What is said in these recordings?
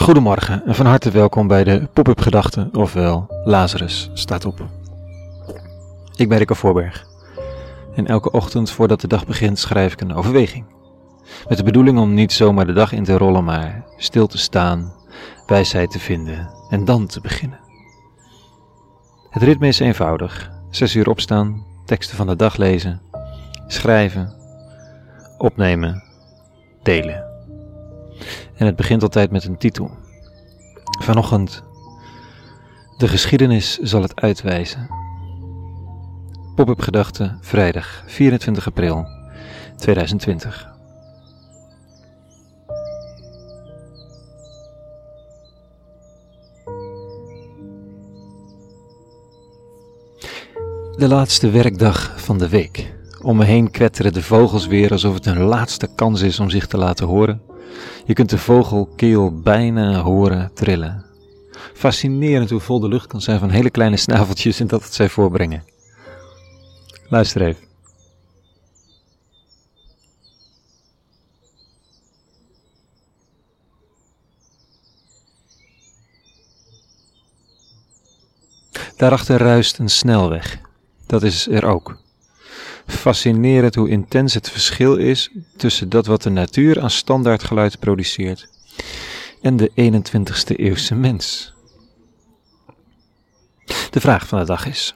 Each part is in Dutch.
Goedemorgen en van harte welkom bij de Pop-up Gedachten, ofwel Lazarus staat op. Ik ben Rikke Voorberg en elke ochtend voordat de dag begint schrijf ik een overweging. Met de bedoeling om niet zomaar de dag in te rollen, maar stil te staan, wijsheid te vinden en dan te beginnen. Het ritme is eenvoudig: zes uur opstaan, teksten van de dag lezen, schrijven, opnemen, delen. En het begint altijd met een titel. Vanochtend. De geschiedenis zal het uitwijzen. Pop-up gedachten, vrijdag 24 april 2020. De laatste werkdag van de week. Om me heen kwetteren de vogels weer alsof het hun laatste kans is om zich te laten horen. Je kunt de vogelkeel bijna horen trillen. Fascinerend hoe vol de lucht kan zijn van hele kleine snaveltjes en dat het zij voorbrengen. Luister even. Daarachter ruist een snelweg. Dat is er ook. Fascinerend hoe intens het verschil is tussen dat wat de natuur aan standaardgeluid produceert en de 21ste eeuwse mens. De vraag van de dag is: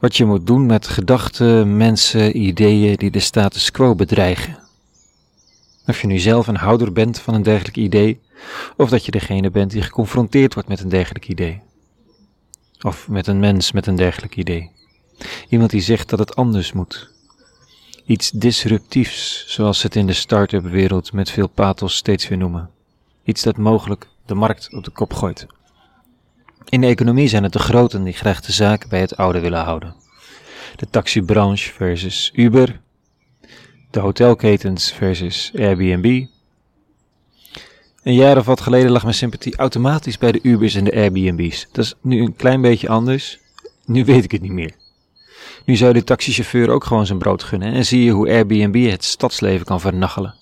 wat je moet doen met gedachten, mensen, ideeën die de status quo bedreigen. Of je nu zelf een houder bent van een dergelijk idee, of dat je degene bent die geconfronteerd wordt met een dergelijk idee. Of met een mens met een dergelijk idee. Iemand die zegt dat het anders moet. Iets disruptiefs, zoals ze het in de start-up wereld met veel pathos steeds weer noemen. Iets dat mogelijk de markt op de kop gooit. In de economie zijn het de groten die graag de zaken bij het oude willen houden. De taxibranche versus Uber, de hotelketens versus Airbnb. Een jaar of wat geleden lag mijn sympathie automatisch bij de Ubers en de Airbnb's. Dat is nu een klein beetje anders. Nu weet ik het niet meer. Nu zou de taxichauffeur ook gewoon zijn brood gunnen en zie je hoe Airbnb het stadsleven kan vernachelen.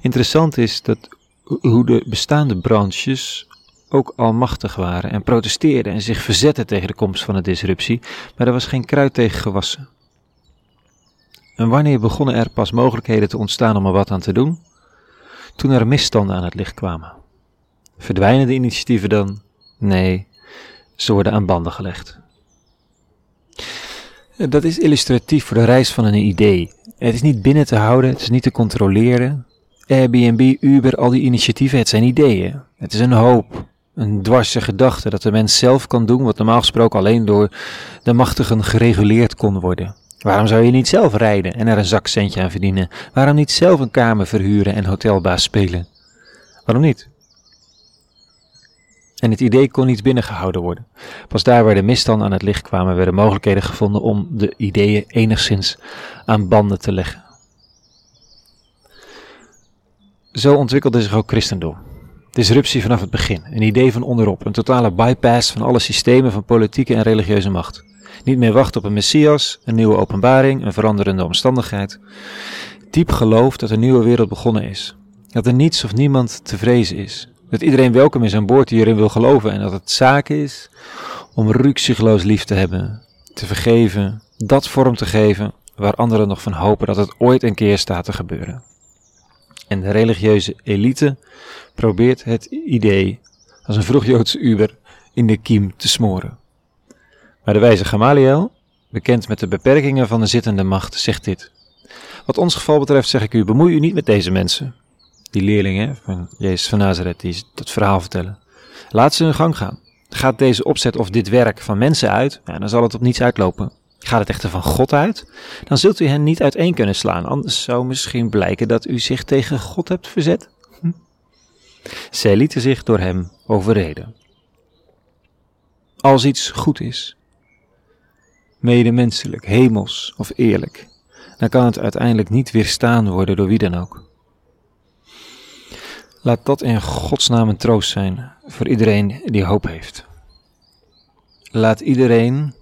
Interessant is dat hoe de bestaande branches ook almachtig waren en protesteerden en zich verzetten tegen de komst van de disruptie, maar er was geen kruid tegen gewassen. En wanneer begonnen er pas mogelijkheden te ontstaan om er wat aan te doen? Toen er misstanden aan het licht kwamen. Verdwijnen de initiatieven dan? Nee, ze worden aan banden gelegd. Dat is illustratief voor de reis van een idee. Het is niet binnen te houden, het is niet te controleren. Airbnb, Uber, al die initiatieven, het zijn ideeën. Het is een hoop, een dwarse gedachte dat de mens zelf kan doen wat normaal gesproken alleen door de machtigen gereguleerd kon worden. Waarom zou je niet zelf rijden en er een zakcentje aan verdienen? Waarom niet zelf een kamer verhuren en hotelbaas spelen? Waarom niet? En het idee kon niet binnengehouden worden. Pas daar waar de misstanden aan het licht kwamen, werden mogelijkheden gevonden om de ideeën enigszins aan banden te leggen. Zo ontwikkelde zich ook christendom. Disruptie vanaf het begin, een idee van onderop, een totale bypass van alle systemen van politieke en religieuze macht. Niet meer wachten op een messias, een nieuwe openbaring, een veranderende omstandigheid. Diep geloof dat een nieuwe wereld begonnen is. Dat er niets of niemand te vrezen is. Dat iedereen welkom is aan boord die erin wil geloven en dat het zaak is om ruksigloos lief te hebben, te vergeven, dat vorm te geven waar anderen nog van hopen dat het ooit een keer staat te gebeuren. En de religieuze elite probeert het idee als een vroegjoodse uber in de kiem te smoren. Maar de wijze Gamaliel, bekend met de beperkingen van de zittende macht, zegt dit. Wat ons geval betreft zeg ik u, bemoei u niet met deze mensen. Die leerlingen van Jezus van Nazareth, die dat verhaal vertellen. Laat ze hun gang gaan. Gaat deze opzet of dit werk van mensen uit, dan zal het op niets uitlopen. Gaat het echter van God uit, dan zult u hen niet uiteen kunnen slaan. Anders zou misschien blijken dat u zich tegen God hebt verzet. Hm? Zij lieten zich door hem overreden. Als iets goed is, medemenselijk, hemels of eerlijk, dan kan het uiteindelijk niet weerstaan worden door wie dan ook. Laat dat in Gods naam een troost zijn voor iedereen die hoop heeft. Laat iedereen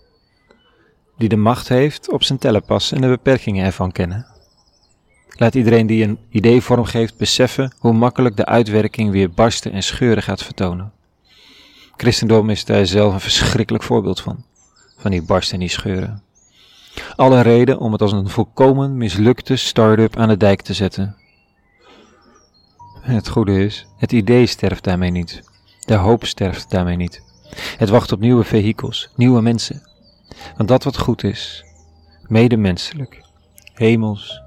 die de macht heeft op zijn tellen passen en de beperkingen ervan kennen. Laat iedereen die een idee vormgeeft beseffen hoe makkelijk de uitwerking weer barsten en scheuren gaat vertonen. Christendom is daar zelf een verschrikkelijk voorbeeld van, van die barsten en die scheuren. Alle reden om het als een volkomen mislukte start-up aan de dijk te zetten. Het goede is, het idee sterft daarmee niet. De hoop sterft daarmee niet. Het wacht op nieuwe vehikels, nieuwe mensen. Want dat wat goed is, medemenselijk, hemels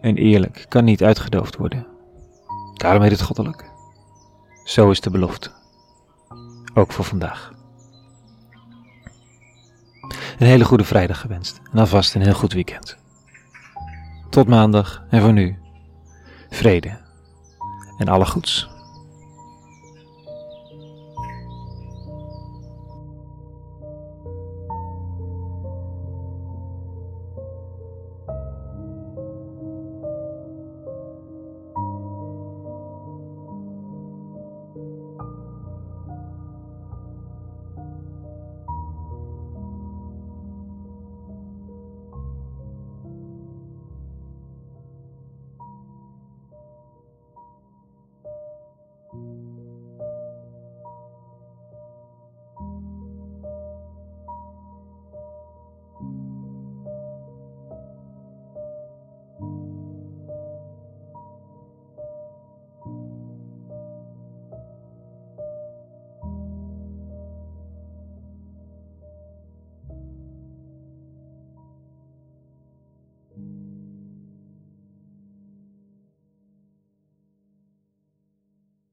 en eerlijk, kan niet uitgedoofd worden. Daarom heet het goddelijk. Zo is de belofte. Ook voor vandaag. Een hele goede vrijdag gewenst en alvast een heel goed weekend. Tot maandag en voor nu, vrede en alle goeds.